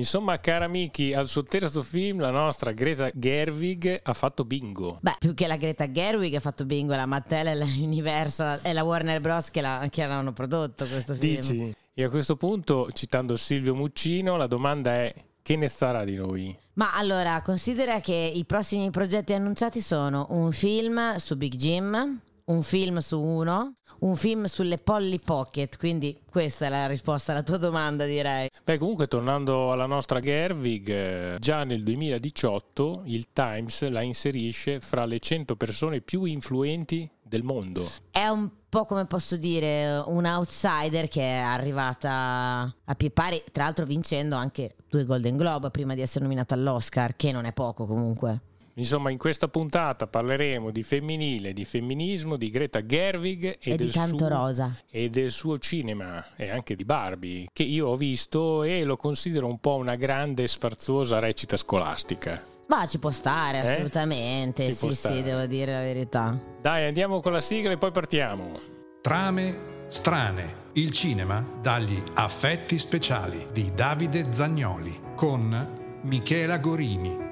Insomma, cara Miki, al suo terzo film la nostra Greta Gerwig ha fatto bingo. Beh, più che la Greta Gerwig ha fatto bingo, la Mattel e la Universal e la Warner Bros. che, la, che l'hanno prodotto questo film. Dici? E a questo punto, citando Silvio Muccino, la domanda è che ne sarà di noi? Ma allora, considera che i prossimi progetti annunciati sono un film su Big Jim, un film su Uno, un film sulle Polly Pocket, quindi questa è la risposta alla tua domanda direi. Beh comunque tornando alla nostra Gerwig, eh, già nel 2018 il Times la inserisce fra le 100 persone più influenti del mondo. È un po' come posso dire un outsider che è arrivata a pie pari, tra l'altro vincendo anche due Golden Globe prima di essere nominata all'Oscar, che non è poco comunque. Insomma, in questa puntata parleremo di femminile, di femminismo, di Greta Gerwig e, e del, suo, rosa. e del suo cinema e anche di Barbie, che io ho visto e lo considero un po' una grande sfarzosa recita scolastica. Ma ci può stare, eh? assolutamente. Ci sì, sì, devo dire la verità. Dai, andiamo con la sigla e poi partiamo. Trame strane. Il cinema dagli affetti speciali di Davide Zagnoli con Michela Gorini.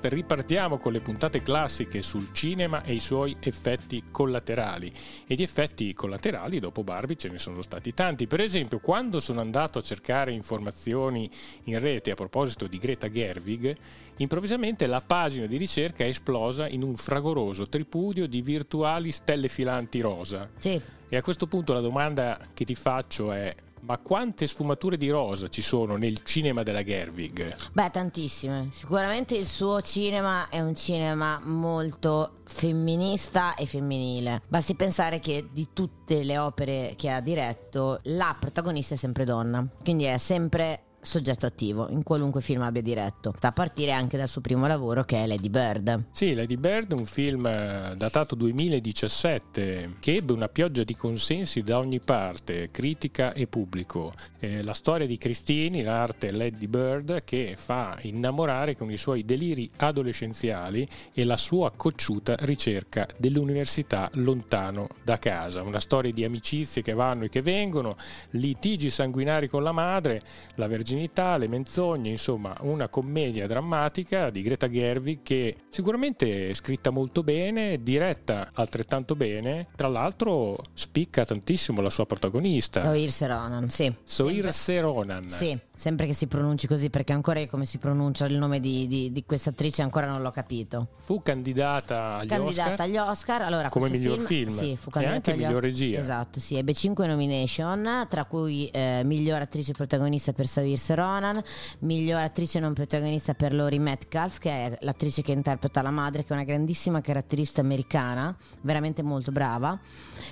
Ripartiamo con le puntate classiche sul cinema e i suoi effetti collaterali. E di effetti collaterali dopo Barbie ce ne sono stati tanti. Per esempio, quando sono andato a cercare informazioni in rete a proposito di Greta Gerwig, improvvisamente la pagina di ricerca è esplosa in un fragoroso tripudio di virtuali stelle filanti rosa. Sì. E a questo punto la domanda che ti faccio è ma quante sfumature di rosa ci sono nel cinema della Gerwig? Beh, tantissime. Sicuramente il suo cinema è un cinema molto femminista e femminile. Basti pensare che di tutte le opere che ha diretto, la protagonista è sempre donna. Quindi è sempre soggetto attivo in qualunque film abbia diretto, a partire anche dal suo primo lavoro che è Lady Bird. Sì, Lady Bird è un film eh, datato 2017 che ebbe una pioggia di consensi da ogni parte, critica e pubblico. È la storia di Christine, l'arte Lady Bird, che fa innamorare con i suoi deliri adolescenziali e la sua cocciuta ricerca dell'università lontano da casa. Una storia di amicizie che vanno e che vengono, litigi sanguinari con la madre, la verginità le menzogne, insomma una commedia drammatica di Greta Gerwig che sicuramente è scritta molto bene, diretta altrettanto bene, tra l'altro spicca tantissimo la sua protagonista. Saoirse Ronan, sì. Saoirse Ronan. Sì, sempre che si pronunci così perché ancora come si pronuncia il nome di, di, di questa attrice ancora non l'ho capito. Fu candidata agli candidata Oscar. agli Oscar, allora come miglior film, film, sì, fu e anche miglior Oscar. regia. Esatto, sì, ebbe 5 nomination, tra cui eh, miglior attrice protagonista per Saoirse Saoirse Ronan, miglior attrice non protagonista per Lori Metcalf, che è l'attrice che interpreta la madre, che è una grandissima caratterista americana, veramente molto brava,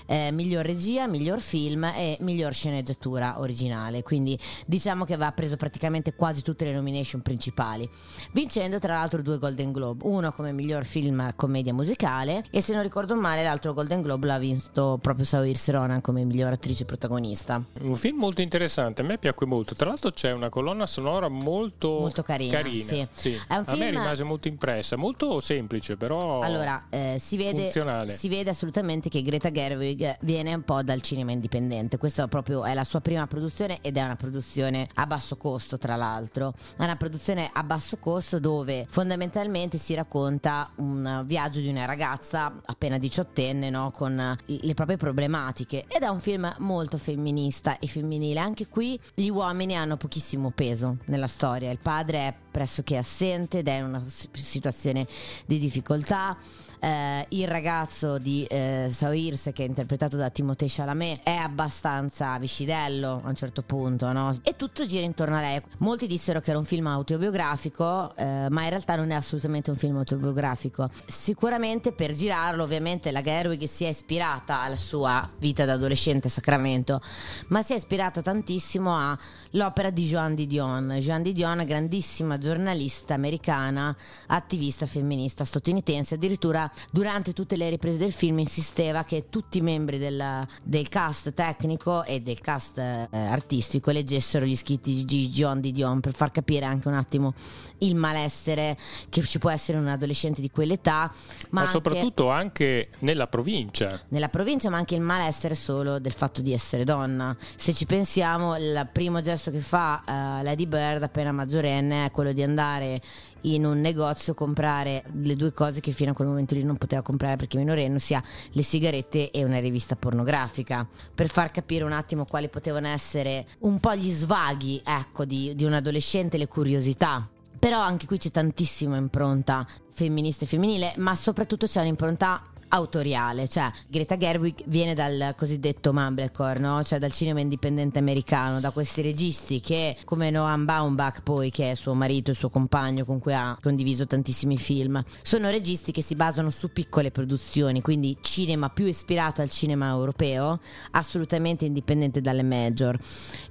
eh, miglior regia, miglior film e miglior sceneggiatura originale. Quindi diciamo che va preso praticamente quasi tutte le nomination principali, vincendo tra l'altro due Golden Globe, uno come miglior film commedia musicale e se non ricordo male l'altro Golden Globe l'ha vinto proprio Saoirse Ronan come miglior attrice protagonista. Un film molto interessante, a me piacque molto. Tra l'altro c'è una colonna sonora molto, molto carina. carina. Sì. Sì. È un film... A me rimase molto impressa, molto semplice, però allora, eh, si, vede, si, vede, assolutamente che Greta Gerwig viene un po' dal cinema indipendente. Questa proprio è la sua prima produzione ed è una produzione a basso costo, tra l'altro. È una produzione a basso costo dove fondamentalmente si racconta un viaggio di una ragazza appena diciottenne, no? con le proprie problematiche. Ed è un film molto femminista e femminile. Anche qui gli uomini hanno pochissimo grandissimo peso nella storia. Il padre è pressoché assente ed è in una situazione di difficoltà eh, il ragazzo di eh, Saoirse che è interpretato da Timothée Chalamet è abbastanza viscidello a un certo punto no? e tutto gira intorno a lei molti dissero che era un film autobiografico eh, ma in realtà non è assolutamente un film autobiografico sicuramente per girarlo ovviamente la Gerwig si è ispirata alla sua vita da adolescente a Sacramento ma si è ispirata tantissimo all'opera di Joan Didion. Joan Didion, grandissima giornalista americana, attivista femminista statunitense, addirittura durante tutte le riprese del film insisteva che tutti i membri della, del cast tecnico e del cast eh, artistico leggessero gli scritti di Joan Didion per far capire anche un attimo il malessere che ci può essere un adolescente di quell'età, ma, ma anche, soprattutto anche nella provincia. Nella provincia, ma anche il malessere solo del fatto di essere donna. Se ci pensiamo, il primo gesto che fa uh, Lady Bird appena maggiorenne è quello di andare in un negozio comprare le due cose che fino a quel momento lì non poteva comprare perché minorenne, ossia le sigarette e una rivista pornografica, per far capire un attimo quali potevano essere un po' gli svaghi ecco, di, di un adolescente, le curiosità. Però anche qui c'è tantissima impronta femminista e femminile, ma soprattutto c'è un'impronta autoriale, cioè Greta Gerwig viene dal cosiddetto mumblecore, no? cioè dal cinema indipendente americano, da questi registi che come Noam Baumbach poi che è suo marito e suo compagno con cui ha condiviso tantissimi film, sono registi che si basano su piccole produzioni, quindi cinema più ispirato al cinema europeo, assolutamente indipendente dalle major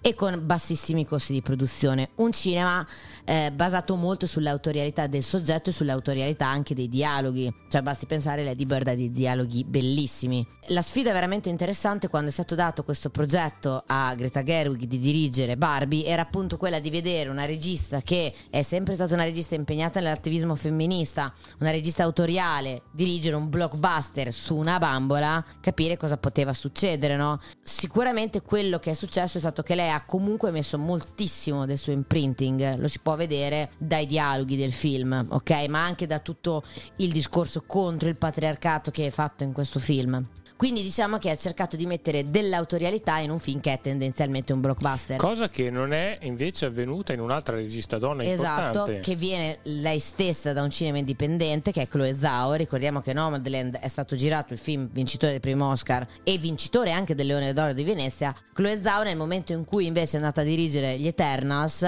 e con bassissimi costi di produzione, un cinema eh, basato molto sull'autorialità del soggetto e sull'autorialità anche dei dialoghi, cioè basti pensare alla libertà di dialoghi bellissimi. La sfida veramente interessante quando è stato dato questo progetto a Greta Gerwig di dirigere Barbie era appunto quella di vedere una regista che è sempre stata una regista impegnata nell'attivismo femminista, una regista autoriale, dirigere un blockbuster su una bambola, capire cosa poteva succedere, no? Sicuramente quello che è successo è stato che lei ha comunque messo moltissimo del suo imprinting, lo si può vedere dai dialoghi del film, ok? Ma anche da tutto il discorso contro il patriarcato che è fatto in questo film. Quindi diciamo che ha cercato di mettere dell'autorialità in un film che è tendenzialmente un blockbuster. Cosa che non è invece avvenuta in un'altra regista donna esatto, importante. che viene lei stessa da un cinema indipendente che è Chloe Zhao. Ricordiamo che Nomadland è stato girato il film vincitore del primo Oscar e vincitore anche del Leone d'Oro di Venezia. Chloe Zhao nel momento in cui invece è andata a dirigere gli Eternals,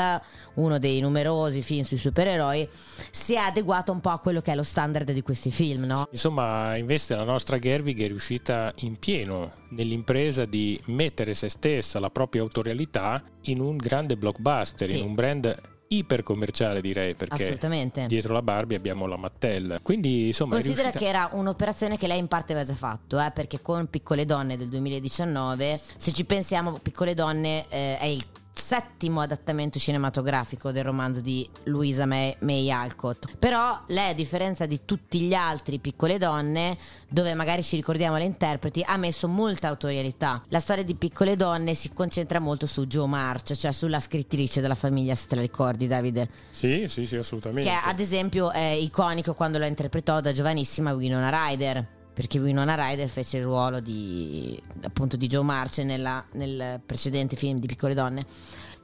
uno dei numerosi film sui supereroi, si è adeguata un po' a quello che è lo standard di questi film, no? Insomma, invece la nostra Gerwig è riuscita in pieno nell'impresa di mettere se stessa, la propria autorialità, in un grande blockbuster, sì. in un brand iper commerciale direi perché dietro la Barbie abbiamo la Mattel quindi insomma considera riuscita... che era un'operazione che lei in parte aveva già fatto eh, perché con Piccole Donne del 2019 se ci pensiamo Piccole Donne eh, è il settimo adattamento cinematografico del romanzo di Louisa May, May, Alcott. Però lei, a differenza di tutti gli altri piccole donne, dove magari ci ricordiamo le interpreti, ha messo molta autorialità. La storia di piccole donne si concentra molto su Joe March, cioè sulla scrittrice della famiglia, se te la ricordi, Davide? Sì, sì, sì, assolutamente. Che ad esempio è iconico quando la interpretò da giovanissima Winona Ryder perché Winona Ryder fece il ruolo di appunto di Joe March nella, nel precedente film di Piccole Donne.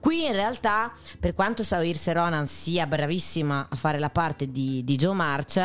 Qui in realtà, per quanto Saoirse Ronan sia bravissima a fare la parte di, di Joe March,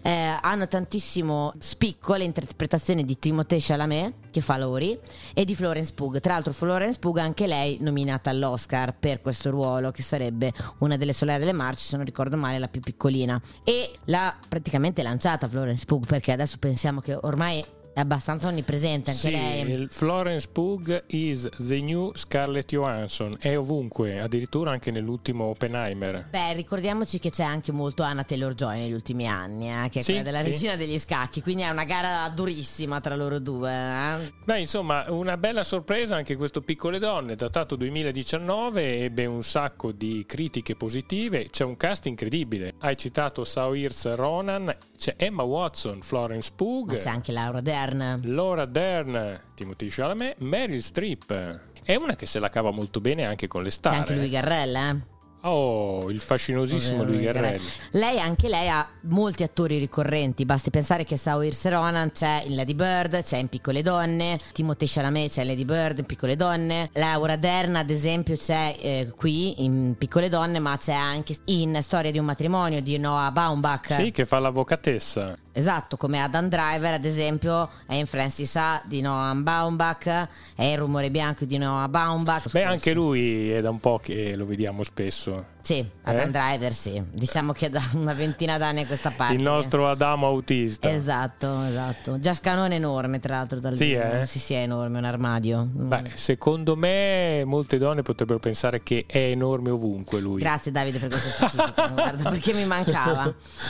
eh, hanno tantissimo spicco le interpretazioni di Timothée Chalamet, che fa Lori, e di Florence Pugh. Tra l'altro Florence Pugh anche lei nominata all'Oscar per questo ruolo, che sarebbe una delle solari delle March, se non ricordo male, la più piccolina. E l'ha praticamente lanciata Florence Pugh, perché adesso pensiamo che ormai è abbastanza onnipresente anche sì, lei. Florence Pugh is the new Scarlett Johansson, è ovunque, addirittura anche nell'ultimo Oppenheimer. Beh, ricordiamoci che c'è anche molto Anna Taylor-Joy negli ultimi anni, eh, che è sì, quella della sì. regina degli scacchi, quindi è una gara durissima tra loro due. Eh. Beh, insomma, una bella sorpresa anche questo Piccole Donne, datato 2019, ebbe un sacco di critiche positive, c'è un cast incredibile. Hai citato Saoirse Ronan, c'è Emma Watson, Florence Pugh. Ma c'è anche Laura Dern. Dern. Laura Dern, Timothy Chalamet, Meryl Streep. È una che se la cava molto bene anche con le star. C'è anche lui Garrella, eh? Oh, il fascinosissimo Lui Garrelli. Lei, anche lei, ha molti attori ricorrenti. Basti pensare che Saoirse Ronan c'è in Lady Bird, c'è in Piccole Donne, Timothée Chalamet c'è in Lady Bird, in Piccole Donne, Laura Dern, ad esempio, c'è eh, qui in Piccole Donne, ma c'è anche in Storia di un matrimonio di Noah Baumbach. Sì, che fa l'avvocatessa. Esatto, come Adam Driver, ad esempio, è in Francis A di Noah Baumbach, è il rumore bianco di Noah Baumbach. Beh, anche lui è da un po' che lo vediamo spesso. Sì, Adam eh? Driver sì, diciamo che da una ventina d'anni a questa parte. Il nostro Adamo autista. Esatto, esatto. Già scalone enorme tra l'altro dal sì, eh? sì, sì, è enorme, un armadio. Beh, secondo me molte donne potrebbero pensare che è enorme ovunque lui. Grazie Davide per questo specifico, guarda perché mi mancava.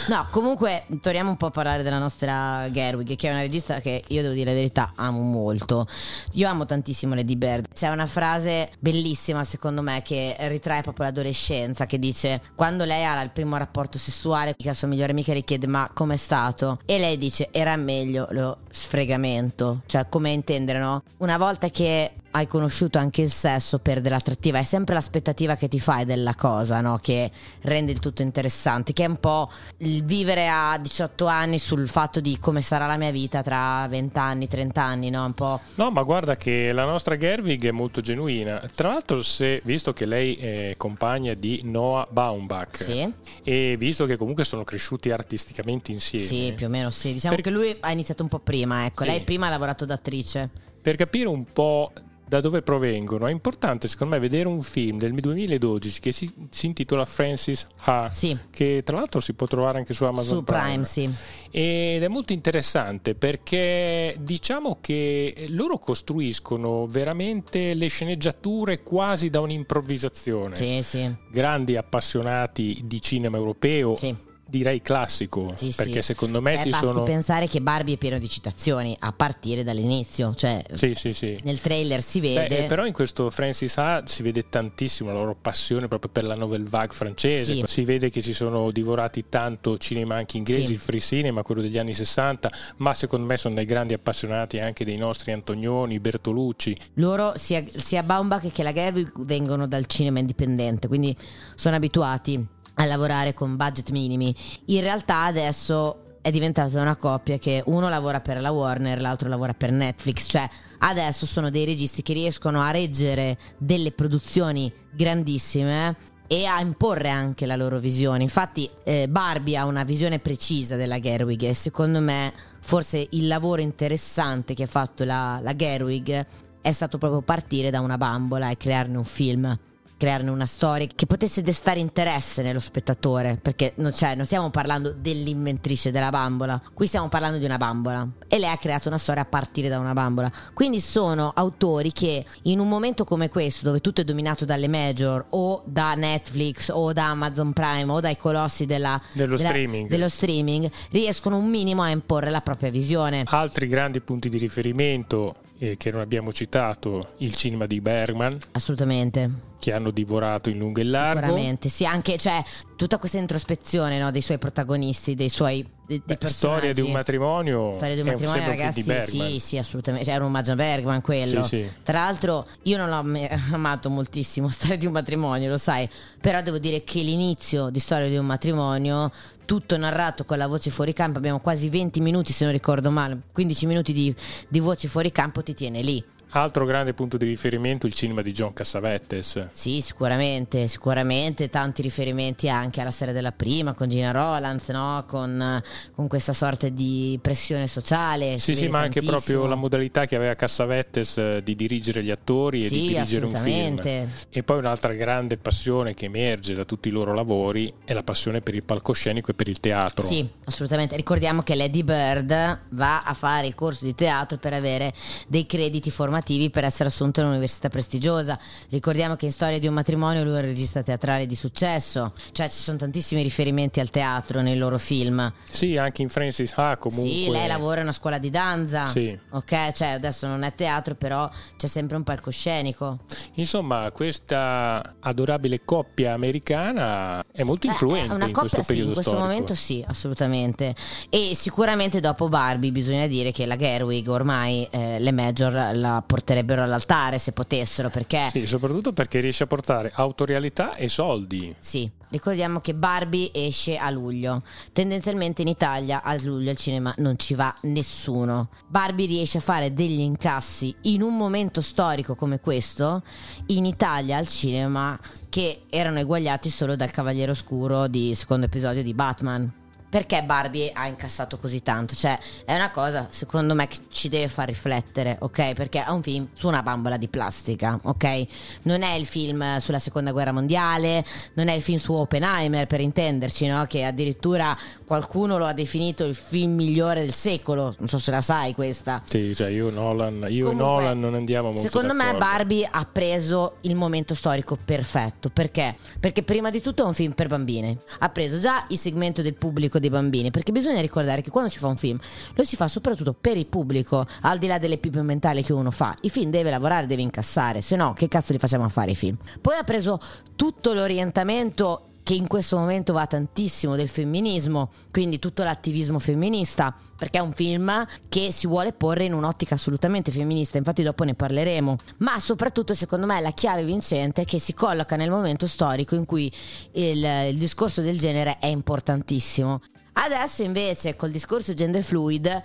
No, comunque torniamo un po' a parlare della nostra Gerwig, che è una regista che io devo dire la verità amo molto. Io amo tantissimo Lady Bird. C'è una frase bellissima secondo me che ritrae proprio l'adolescenza che dice quando lei ha il primo rapporto sessuale che la sua migliore amica le chiede ma com'è stato? E lei dice era meglio lo sfregamento. Cioè come intendere no? Una volta che hai conosciuto anche il sesso perde l'attrattiva, è sempre l'aspettativa che ti fai della cosa, no? Che rende il tutto interessante, che è un po' il vivere a 18 anni sul fatto di come sarà la mia vita tra 20 anni, 30 anni, no? Un po'. No, ma guarda che la nostra Gerwig è molto genuina. Tra l'altro, se, visto che lei è compagna di Noah Baumbach sì. e visto che comunque sono cresciuti artisticamente insieme. Sì, più o meno sì. Diciamo per... che lui ha iniziato un po' prima, ecco. Sì. Lei prima ha lavorato da attrice. Per capire un po' da dove provengono. È importante, secondo me, vedere un film del 2012 che si, si intitola Francis Ha, sì. che tra l'altro si può trovare anche su Amazon su Prime. Prime sì. Ed è molto interessante perché diciamo che loro costruiscono veramente le sceneggiature quasi da un'improvvisazione. Sì, sì. Grandi appassionati di cinema europeo. Sì direi classico sì, perché sì. secondo me eh, si basti sono pensare che Barbie è pieno di citazioni a partire dall'inizio cioè sì, nel trailer si vede. Beh, però in questo Francis Ha si vede tantissimo la loro passione proprio per la nouvelle vague francese si vede che si sono divorati tanto cinema anche inglesi il free cinema quello degli anni 60 ma secondo me sono dei grandi appassionati anche dei nostri Antonioni Bertolucci. Loro sia, sia Baumbach che la Gerwig vengono dal cinema indipendente quindi sono abituati a lavorare con budget minimi. In realtà adesso è diventata una coppia che uno lavora per la Warner, l'altro lavora per Netflix, cioè adesso sono dei registi che riescono a reggere delle produzioni grandissime e a imporre anche la loro visione. Infatti eh, Barbie ha una visione precisa della Gerwig e secondo me forse il lavoro interessante che ha fatto la, la Gerwig è stato proprio partire da una bambola e crearne un film crearne una storia che potesse destare interesse nello spettatore, perché non, cioè, non stiamo parlando dell'inventrice della bambola, qui stiamo parlando di una bambola e lei ha creato una storia a partire da una bambola. Quindi sono autori che in un momento come questo, dove tutto è dominato dalle major o da Netflix o da Amazon Prime o dai colossi della, dello, della, streaming. dello streaming, riescono un minimo a imporre la propria visione. Altri grandi punti di riferimento eh, che non abbiamo citato, il cinema di Bergman. Assolutamente. Che hanno divorato in lungo e largo. Sicuramente, sì, anche cioè, tutta questa introspezione no, dei suoi protagonisti, dei suoi dei, dei Beh, storia di un matrimonio storia di un matrimonio ragazzi sì sì assolutamente. Cioè, era un omaggio a Bergman quello. Sì, sì. tra l'altro io non l'ho amato moltissimo storia di un matrimonio lo sai. Però devo dire che l'inizio di storia di un matrimonio tutto narrato con la voce fuori campo, abbiamo quasi 20 minuti se non ricordo male, 15 minuti di, di voce fuori campo ti tiene lì. Altro grande punto di riferimento il cinema di John Cassavetes. Sì, sicuramente, sicuramente tanti riferimenti anche alla serie della prima con Gina Rolands, no? con, con, questa sorta di pressione sociale. Sì, sì, ma anche proprio la modalità che aveva Cassavetes eh, di dirigere gli attori e sì, di dirigere un film. E poi un'altra grande passione che emerge da tutti i loro lavori è la passione per il palcoscenico e per il teatro. Sì, assolutamente. Ricordiamo che Lady Bird va a fare il corso di teatro per avere dei crediti formativi formativi per essere assunto in un'università prestigiosa. Ricordiamo che in Storia di un matrimonio lui è un regista teatrale di successo, cioè ci sono tantissimi riferimenti al teatro nei loro film. Sì, anche in Francis Ha comunque. Sì, lei lavora in una scuola di danza. Sì. Ok, cioè adesso non è teatro, però c'è sempre un palcoscenico. Insomma, questa adorabile coppia americana è molto influente Beh, è in questo sì, periodo in questo storico. momento sì, assolutamente. E sicuramente dopo Barbie bisogna dire che la Gerwig ormai eh, le major la porterebbero all'altare se potessero perché... Sì, soprattutto perché riesce a portare autorialità e soldi. Sì, ricordiamo che Barbie esce a luglio. Tendenzialmente in Italia a luglio al cinema non ci va nessuno. Barbie riesce a fare degli incassi in un momento storico come questo in Italia al cinema che erano eguagliati solo dal Cavaliere Oscuro di secondo episodio di Batman perché Barbie ha incassato così tanto? Cioè, è una cosa, secondo me, che ci deve far riflettere, ok? Perché è un film su una bambola di plastica, ok? Non è il film sulla seconda guerra mondiale, non è il film su Oppenheimer, per intenderci, no? Che addirittura qualcuno lo ha definito il film migliore del secolo. Non so se la sai questa. Sì, cioè io, Nolan, io Comunque, e Nolan non andiamo molto Secondo d'accordo. me Barbie ha preso il momento storico perfetto. Perché? Perché prima di tutto è un film per bambini. Ha preso già il segmento del pubblico dei bambini. Perché bisogna ricordare che quando si fa un film lo si fa soprattutto per il pubblico, al di là delle pippe mentali che uno fa. Il film deve lavorare, deve incassare, se no che cazzo li facciamo a fare i film? Poi ha preso tutto l'orientamento che in questo momento va tantissimo del femminismo, quindi tutto l'attivismo femminista, perché è un film che si vuole porre in un'ottica assolutamente femminista, infatti dopo ne parleremo, ma soprattutto secondo me la chiave vincente è che si colloca nel momento storico in cui il, il discorso del genere è importantissimo. Adesso invece col discorso gender fluid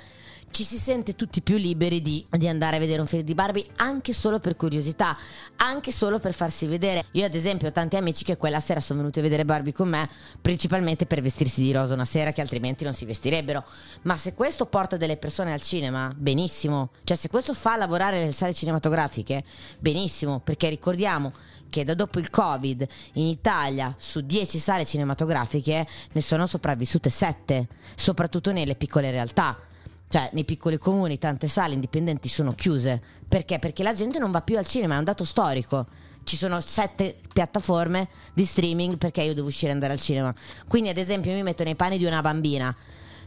ci si sente tutti più liberi di, di, andare a vedere un film di Barbie anche solo per curiosità, anche solo per farsi vedere. Io ad esempio ho tanti amici che quella sera sono venuti a vedere Barbie con me principalmente per vestirsi di rosa una sera che altrimenti non si vestirebbero. Ma se questo porta delle persone al cinema, benissimo. Cioè se questo fa lavorare le sale cinematografiche, benissimo, perché ricordiamo che da dopo il Covid in Italia su 10 sale cinematografiche ne sono sopravvissute 7, soprattutto nelle piccole realtà cioè nei piccoli comuni tante sale indipendenti sono chiuse. Perché? Perché la gente non va più al cinema, è un dato storico. Ci sono sette piattaforme di streaming perché io devo uscire e andare al cinema. Quindi, ad esempio, mi metto nei panni di una bambina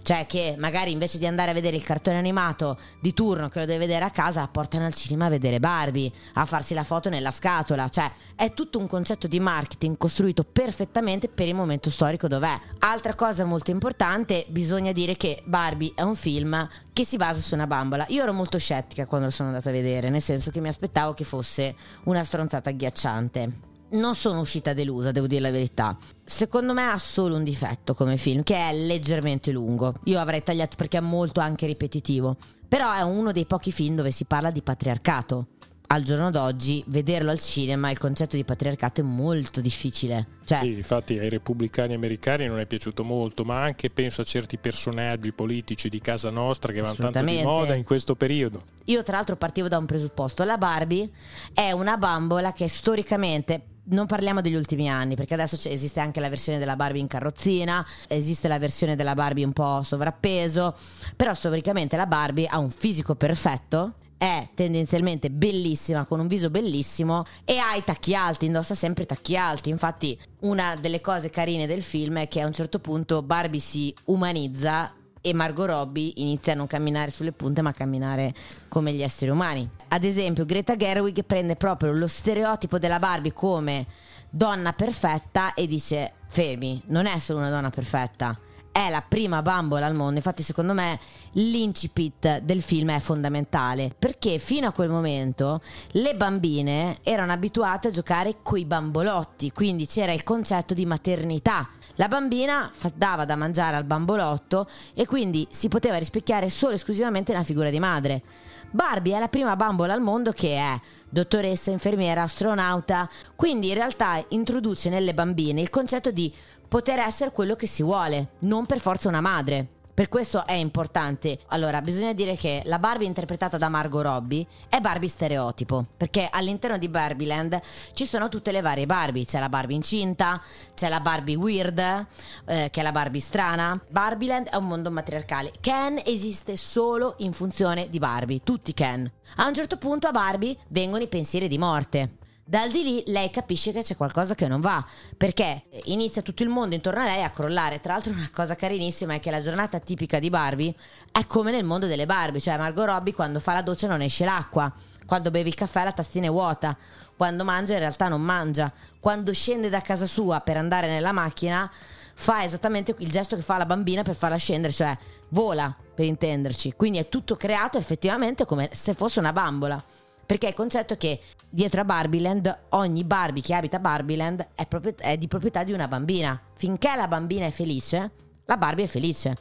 cioè che magari invece di andare a vedere il cartone animato di turno che lo deve vedere a casa, portano al cinema a vedere Barbie, a farsi la foto nella scatola. Cioè è tutto un concetto di marketing costruito perfettamente per il momento storico dov'è. Altra cosa molto importante, bisogna dire che Barbie è un film che si basa su una bambola. Io ero molto scettica quando lo sono andata a vedere, nel senso che mi aspettavo che fosse una stronzata agghiacciante non sono uscita delusa, devo dire la verità. Secondo me ha solo un difetto come film, che è leggermente lungo. Io avrei tagliato perché è molto anche ripetitivo. Però è uno dei pochi film dove si parla di patriarcato. Al giorno d'oggi, vederlo al cinema, il concetto di patriarcato è molto difficile. Cioè, sì, infatti ai repubblicani americani non è piaciuto molto, ma anche penso a certi personaggi politici di casa nostra che vanno tanto di moda in questo periodo. Io tra l'altro partivo da un presupposto, la Barbie è una bambola che storicamente non parliamo degli ultimi anni, perché adesso esiste anche la versione della Barbie in carrozzina, esiste la versione della Barbie un po' sovrappeso, però storicamente la Barbie ha un fisico perfetto è tendenzialmente bellissima, con un viso bellissimo e ha i tacchi alti, indossa sempre i tacchi alti. Infatti, una delle cose carine del film è che a un certo punto Barbie si umanizza e Margot Robbie inizia a non camminare sulle punte ma a camminare come gli esseri umani. Ad esempio Greta Gerwig prende proprio lo stereotipo della Barbie come donna perfetta e dice Femi, non è solo una donna perfetta, è la prima bambola al mondo. Infatti, secondo me, l'incipit del film è fondamentale perché fino a quel momento le bambine erano abituate a giocare coi bambolotti, quindi c'era il concetto di maternità. La bambina dava da mangiare al bambolotto e quindi si poteva rispecchiare solo e esclusivamente nella figura di madre. Barbie è la prima bambola al mondo che è dottoressa, infermiera, astronauta, quindi in realtà introduce nelle bambine il concetto di poter essere quello che si vuole, non per forza una madre. Per questo è importante. Allora, bisogna dire che la Barbie interpretata da Margot Robbie è Barbie stereotipo, perché all'interno di Barbieland ci sono tutte le varie Barbie. C'è la Barbie incinta, c'è la Barbie weird, eh, che è la Barbie strana. Barbieland è un mondo matriarcale. Ken esiste solo in funzione di Barbie, tutti Ken. A un certo punto a Barbie vengono i pensieri di morte. Dal di lì lei capisce che c'è qualcosa che non va, perché inizia tutto il mondo intorno a lei a crollare. Tra l'altro una cosa carinissima è che la giornata tipica di Barbie è come nel mondo delle Barbie, cioè Margot Robbie quando fa la doccia non esce l'acqua, quando bevi il caffè la tazzina è vuota, quando mangia in realtà non mangia, quando scende da casa sua per andare nella macchina fa esattamente il gesto che fa la bambina per farla scendere, cioè vola per intenderci. Quindi è tutto creato effettivamente come se fosse una bambola. Perché il concetto è che dietro a Barbieland ogni Barbie che abita Barbieland è, proprio, è di proprietà di una bambina. Finché la bambina è felice, la Barbie è felice.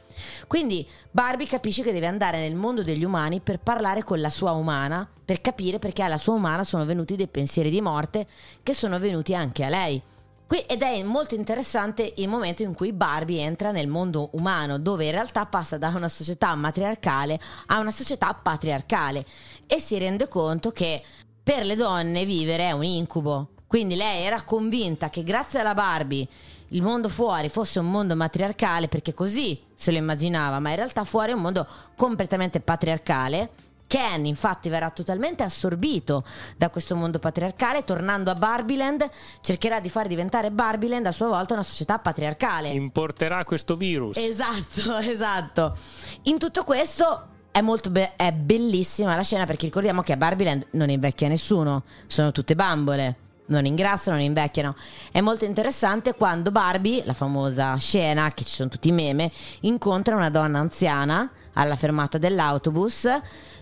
Quindi Barbie capisce che deve andare nel mondo degli umani per parlare con la sua umana, per capire perché alla sua umana sono venuti dei pensieri di morte che sono venuti anche a lei. Ed è molto interessante il momento in cui Barbie entra nel mondo umano, dove in realtà passa da una società matriarcale a una società patriarcale e si rende conto che per le donne vivere è un incubo. Quindi lei era convinta che grazie alla Barbie il mondo fuori fosse un mondo matriarcale perché così se lo immaginava, ma in realtà fuori è un mondo completamente patriarcale. Ken infatti verrà totalmente assorbito da questo mondo patriarcale, tornando a Barbiland cercherà di far diventare Barbiland a sua volta una società patriarcale. Importerà questo virus. Esatto, esatto. In tutto questo è, molto be- è bellissima la scena perché ricordiamo che a Barbiland non invecchia nessuno, sono tutte bambole non ingrassano, non invecchiano. È molto interessante quando Barbie, la famosa scena che ci sono tutti i meme, incontra una donna anziana alla fermata dell'autobus,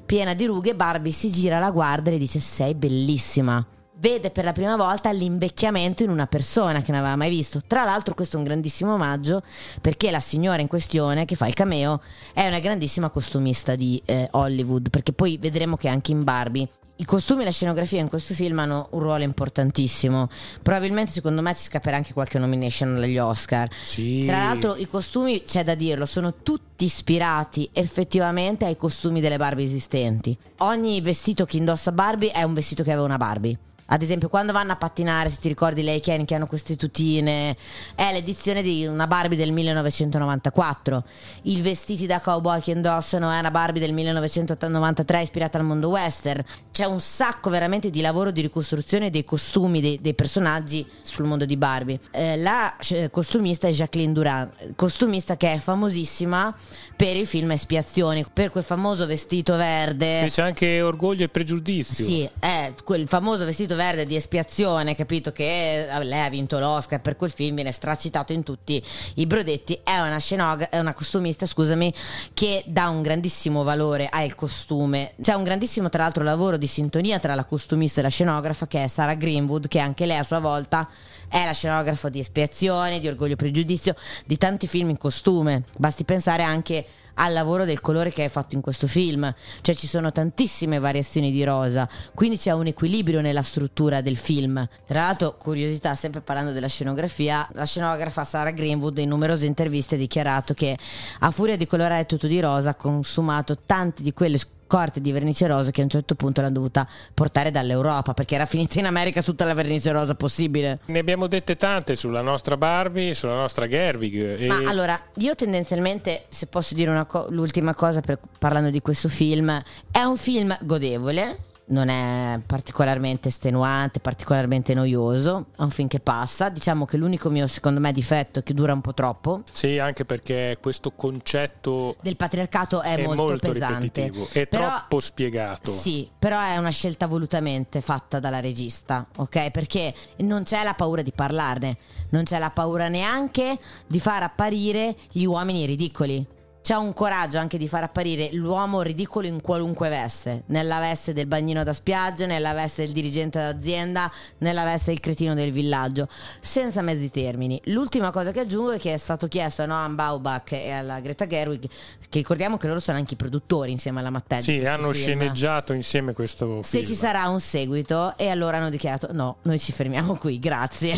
piena di rughe. Barbie si gira, la guarda e le dice: Sei bellissima. Vede per la prima volta l'invecchiamento in una persona che non aveva mai visto. Tra l'altro, questo è un grandissimo omaggio perché la signora in questione che fa il cameo è una grandissima costumista di eh, Hollywood. Perché poi vedremo che anche in Barbie i costumi e la scenografia in questo film hanno un ruolo importantissimo. Probabilmente, secondo me, ci scapperà anche qualche nomination agli Oscar. Sì. Tra l'altro, i costumi, c'è da dirlo, sono tutti ispirati effettivamente ai costumi delle Barbie esistenti. Ogni vestito che indossa Barbie è un vestito che aveva una Barbie. Ad esempio, quando vanno a pattinare, se ti ricordi lei Ken che hanno queste tutine, è l'edizione di una Barbie del 1994. I vestiti da cowboy che indossano è una Barbie del 1993 ispirata al mondo western. C'è un sacco veramente di lavoro di ricostruzione dei costumi dei, dei personaggi sul mondo di Barbie. Eh, la eh, costumista è Jacqueline Durant, costumista che è famosissima per il film Espiazioni, per quel famoso vestito verde. E c'è anche orgoglio e pregiudizio. Sì, è quel famoso vestito verde di espiazione, capito che eh, lei ha vinto l'Oscar per quel film, viene stracitato in tutti i brodetti. È una scenogra- è una costumista, scusami, che dà un grandissimo valore al costume. C'è un grandissimo, tra l'altro, lavoro di sintonia tra la costumista e la scenografa che è Sarah Greenwood, che anche lei a sua volta è la scenografo di Espiazione, di Orgoglio e Pregiudizio, di tanti film in costume. Basti pensare anche al lavoro del colore che hai fatto in questo film. Cioè ci sono tantissime variazioni di rosa, quindi c'è un equilibrio nella struttura del film. Tra l'altro, curiosità, sempre parlando della scenografia, la scenografa Sarah Greenwood in numerose interviste ha dichiarato che a furia di colorare tutto di rosa ha consumato tante di quelle corte di vernice rosa che a un certo punto l'hanno dovuta portare dall'Europa perché era finita in America tutta la vernice rosa possibile. Ne abbiamo dette tante sulla nostra Barbie, sulla nostra Gerwig. E... Ma allora, io tendenzialmente, se posso dire co- l'ultima cosa per, parlando di questo film, è un film godevole non è particolarmente estenuante, particolarmente noioso, è un film che passa. Diciamo che l'unico mio, secondo me, difetto è che dura un po' troppo. Sì, anche perché questo concetto del patriarcato è, è molto, molto pesante. È però, troppo spiegato. Sì, però è una scelta volutamente fatta dalla regista, ok? Perché non c'è la paura di parlarne, non c'è la paura neanche di far apparire gli uomini ridicoli c'è un coraggio anche di far apparire l'uomo ridicolo in qualunque veste, nella veste del bagnino da spiaggia, nella veste del dirigente d'azienda, nella veste del cretino del villaggio, senza mezzi termini. L'ultima cosa che aggiungo è che è stato chiesto a Noam Baubach e alla Greta Gerwig, che ricordiamo che loro sono anche i produttori insieme alla Mattel. Sì, hanno film. sceneggiato insieme questo Se film. ci sarà un seguito e allora hanno dichiarato no, noi ci fermiamo qui, grazie.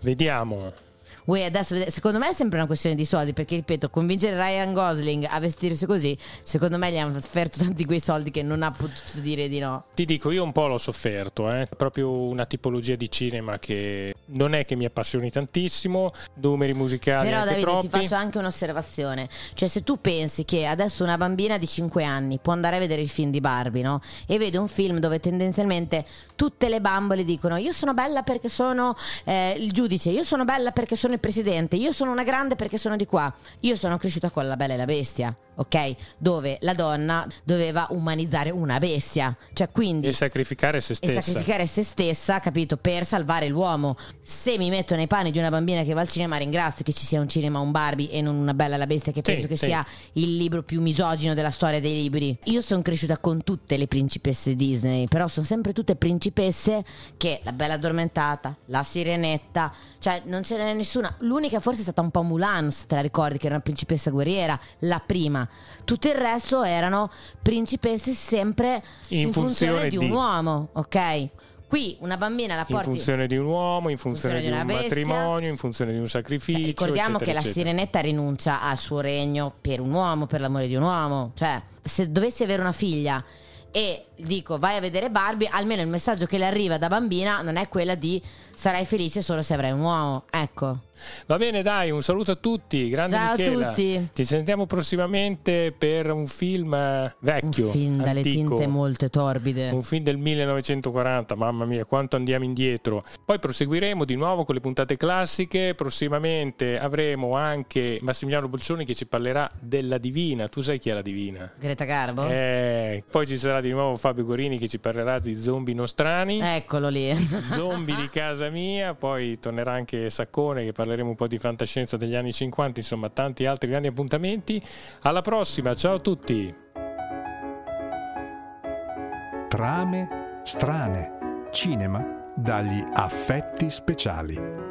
Vediamo. Uè, adesso secondo me è sempre una questione di soldi perché ripeto convincere Ryan Gosling a vestirsi così secondo me gli hanno offerto tanti quei soldi che non ha potuto dire di no ti dico io un po' l'ho sofferto eh? proprio una tipologia di cinema che non è che mi appassioni tantissimo numeri musicali però Davide troppi. ti faccio anche un'osservazione cioè se tu pensi che adesso una bambina di 5 anni può andare a vedere il film di Barbie no? e vede un film dove tendenzialmente tutte le bambole dicono io sono bella perché sono eh, il giudice io sono bella perché sono il presidente, io sono una grande perché sono di qua. Io sono cresciuta con la bella e la bestia, ok? Dove la donna doveva umanizzare una bestia, cioè quindi... E sacrificare se stessa. E sacrificare se stessa, capito? Per salvare l'uomo. Se mi metto nei panni di una bambina che va al cinema, ringrazio che ci sia un cinema, un Barbie e non una bella la bestia, che penso sì, che sì. sia il libro più misogino della storia dei libri. Io sono cresciuta con tutte le principesse Disney, però sono sempre tutte principesse che la bella addormentata, la sirenetta, cioè non ce n'è nessuna una, l'unica forse è stata un po' Mulan, se te la ricordi, che era una principessa guerriera, la prima. Tutto il resto erano principesse sempre in, in funzione, funzione, di un uomo, ok? Qui una bambina la porti in funzione di un uomo, in funzione, di, di un bestia. matrimonio, in funzione di un sacrificio. Cioè, ricordiamo eccetera, che eccetera. la sirenetta rinuncia al suo regno per un uomo, per l'amore di un uomo. Cioè, se dovessi avere una figlia e dico vai a vedere Barbie, almeno il messaggio che le arriva da bambina non è quella di sarai felice solo se avrai un uomo. Ecco. Va bene, dai, un saluto a tutti. Grande Ciao Michela. a tutti. Ci sentiamo prossimamente per un film eh, vecchio. Un film dalle antico. tinte molto torbide. Un film del 1940, mamma mia, quanto andiamo indietro. Poi proseguiremo di nuovo con le puntate classiche. Prossimamente avremo anche Massimiliano Bolcioni che ci parlerà della Divina. Tu sai chi è la Divina? Greta Garbo? Eh, poi ci sarà di nuovo Fabio Gorini che ci parlerà di zombie nostrani. Eccolo lì. zombie di casa mia. Poi tornerà anche Saccone che parleremo un po' di fantascienza degli anni 50. Insomma, tanti altri grandi appuntamenti. Alla prossima, ciao a tutti. Trame strane. Cinema dagli affetti speciali.